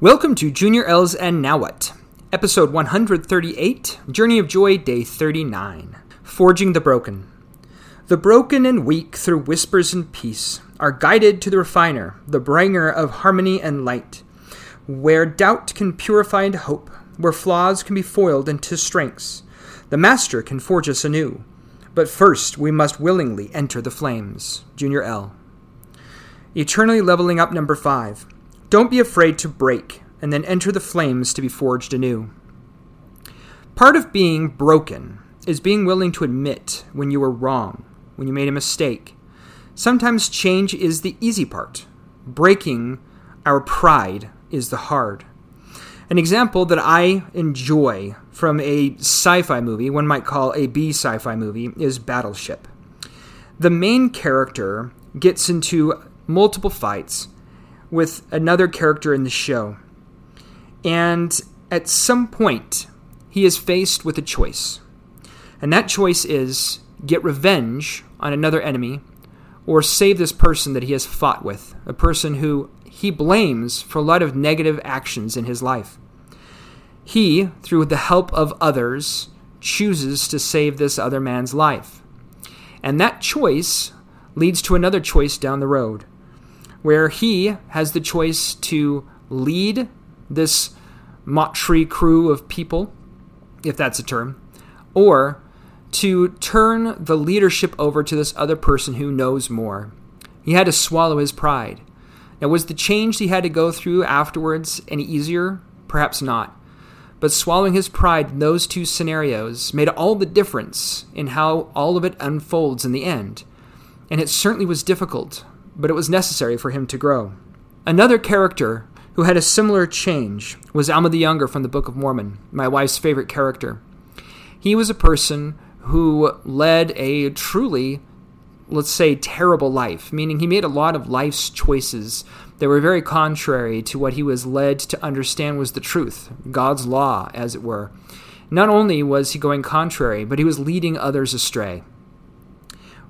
Welcome to Junior L's and Now What? Episode 138, Journey of Joy, Day 39. Forging the Broken. The broken and weak, through whispers and peace, are guided to the refiner, the bringer of harmony and light. Where doubt can purify into hope, where flaws can be foiled into strengths, the Master can forge us anew. But first, we must willingly enter the flames. Junior L. Eternally leveling up number 5. Don't be afraid to break, and then enter the flames to be forged anew. Part of being broken is being willing to admit when you were wrong, when you made a mistake. Sometimes change is the easy part. Breaking our pride is the hard. An example that I enjoy from a sci fi movie, one might call a B sci fi movie, is Battleship. The main character gets into multiple fights with another character in the show. And at some point, he is faced with a choice. And that choice is get revenge on another enemy or save this person that he has fought with, a person who he blames for a lot of negative actions in his life. He, through the help of others, chooses to save this other man's life. And that choice leads to another choice down the road where he has the choice to lead this motley crew of people, if that's a term, or to turn the leadership over to this other person who knows more. He had to swallow his pride. Now, was the change he had to go through afterwards any easier? Perhaps not. But swallowing his pride in those two scenarios made all the difference in how all of it unfolds in the end. And it certainly was difficult but it was necessary for him to grow. Another character who had a similar change was Alma the Younger from the Book of Mormon, my wife's favorite character. He was a person who led a truly, let's say, terrible life, meaning he made a lot of life's choices that were very contrary to what he was led to understand was the truth, God's law, as it were. Not only was he going contrary, but he was leading others astray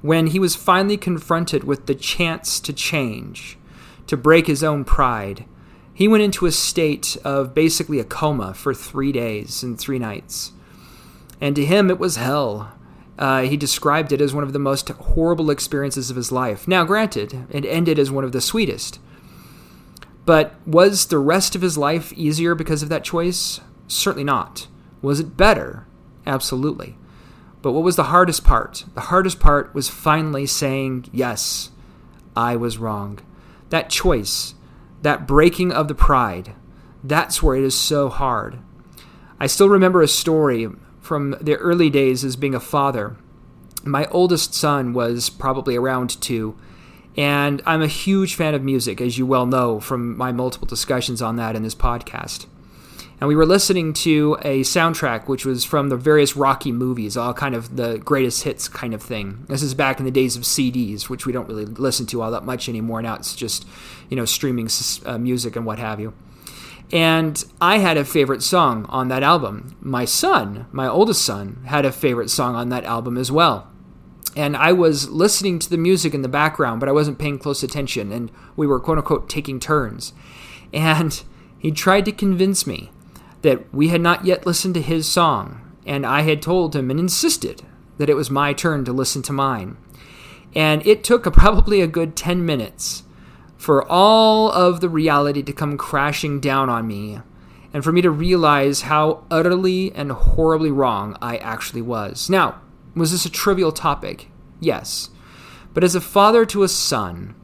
when he was finally confronted with the chance to change, to break his own pride, he went into a state of basically a coma for three days and three nights. And to him, it was hell. Uh, he described it as one of the most horrible experiences of his life. Now, granted, it ended as one of the sweetest. But was the rest of his life easier because of that choice? Certainly not. Was it better? Absolutely. But what was the hardest part? The hardest part was finally saying, Yes, I was wrong. That choice, that breaking of the pride, that's where it is so hard. I still remember a story from the early days as being a father. My oldest son was probably around two, and I'm a huge fan of music, as you well know from my multiple discussions on that in this podcast and we were listening to a soundtrack which was from the various Rocky movies, all kind of the greatest hits kind of thing. This is back in the days of CDs, which we don't really listen to all that much anymore. Now it's just, you know, streaming uh, music and what have you. And I had a favorite song on that album. My son, my oldest son, had a favorite song on that album as well. And I was listening to the music in the background, but I wasn't paying close attention. And we were, quote unquote, taking turns. And he tried to convince me that we had not yet listened to his song, and I had told him and insisted that it was my turn to listen to mine. And it took a, probably a good 10 minutes for all of the reality to come crashing down on me and for me to realize how utterly and horribly wrong I actually was. Now, was this a trivial topic? Yes. But as a father to a son,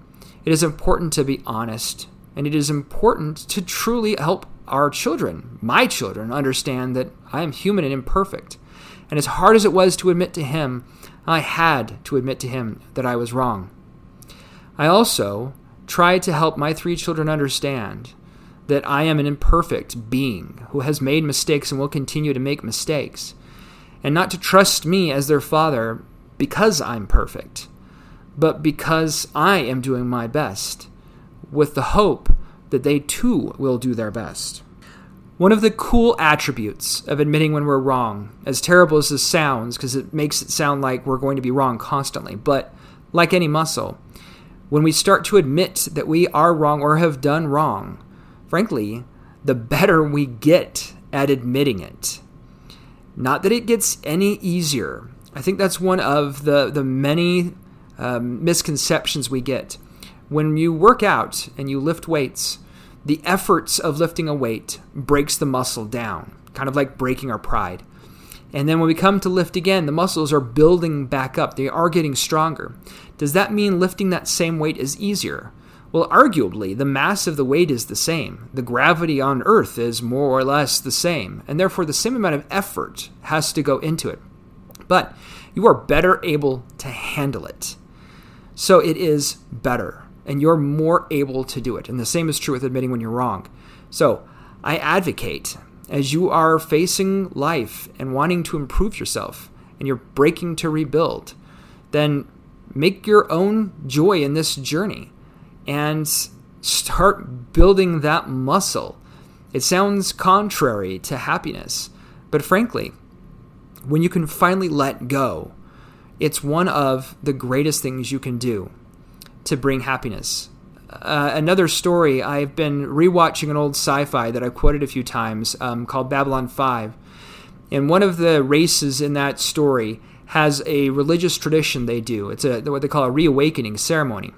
it is important to be honest, and it is important to truly help our children, my children, understand that I am human and imperfect. And as hard as it was to admit to him, I had to admit to him that I was wrong. I also tried to help my three children understand that I am an imperfect being who has made mistakes and will continue to make mistakes, and not to trust me as their father because I'm perfect, but because I am doing my best, with the hope that they too will do their best. One of the cool attributes of admitting when we're wrong, as terrible as this sounds, because it makes it sound like we're going to be wrong constantly, but like any muscle, when we start to admit that we are wrong or have done wrong, frankly, the better we get at admitting it. Not that it gets any easier. I think that's one of the, the many um, misconceptions we get. When you work out and you lift weights, the efforts of lifting a weight breaks the muscle down, kind of like breaking our pride. And then when we come to lift again, the muscles are building back up. They are getting stronger. Does that mean lifting that same weight is easier? Well, arguably, the mass of the weight is the same. The gravity on Earth is more or less the same, and therefore the same amount of effort has to go into it. But you are better able to handle it. So it is better, and you're more able to do it. And the same is true with admitting when you're wrong. So I advocate as you are facing life and wanting to improve yourself, and you're breaking to rebuild, then make your own joy in this journey and start building that muscle. It sounds contrary to happiness, but frankly, when you can finally let go, it's one of the greatest things you can do to bring happiness. Uh, another story, I've been rewatching an old sci fi that I've quoted a few times um, called Babylon 5. And one of the races in that story has a religious tradition they do. It's a, what they call a reawakening ceremony.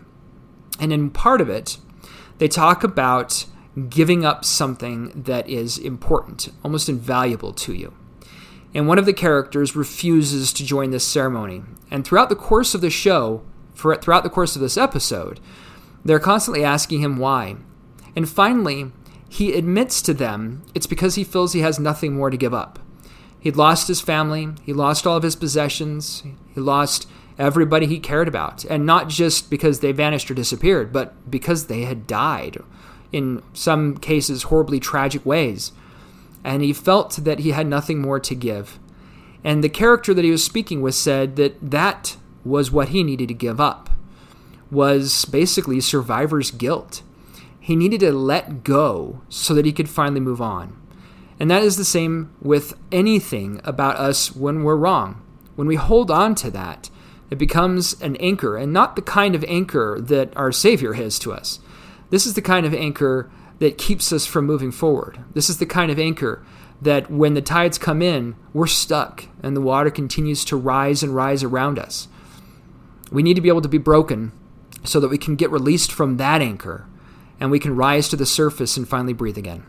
And in part of it, they talk about giving up something that is important, almost invaluable to you. And one of the characters refuses to join this ceremony. And throughout the course of the show, for, throughout the course of this episode, they're constantly asking him why. And finally, he admits to them it's because he feels he has nothing more to give up. He'd lost his family, he lost all of his possessions, he lost everybody he cared about. And not just because they vanished or disappeared, but because they had died, in some cases, horribly tragic ways. And he felt that he had nothing more to give. And the character that he was speaking with said that that was what he needed to give up was basically survivor's guilt. He needed to let go so that he could finally move on. And that is the same with anything about us when we're wrong. When we hold on to that, it becomes an anchor, and not the kind of anchor that our Savior has to us. This is the kind of anchor that keeps us from moving forward. This is the kind of anchor that when the tides come in, we're stuck and the water continues to rise and rise around us. We need to be able to be broken so that we can get released from that anchor and we can rise to the surface and finally breathe again.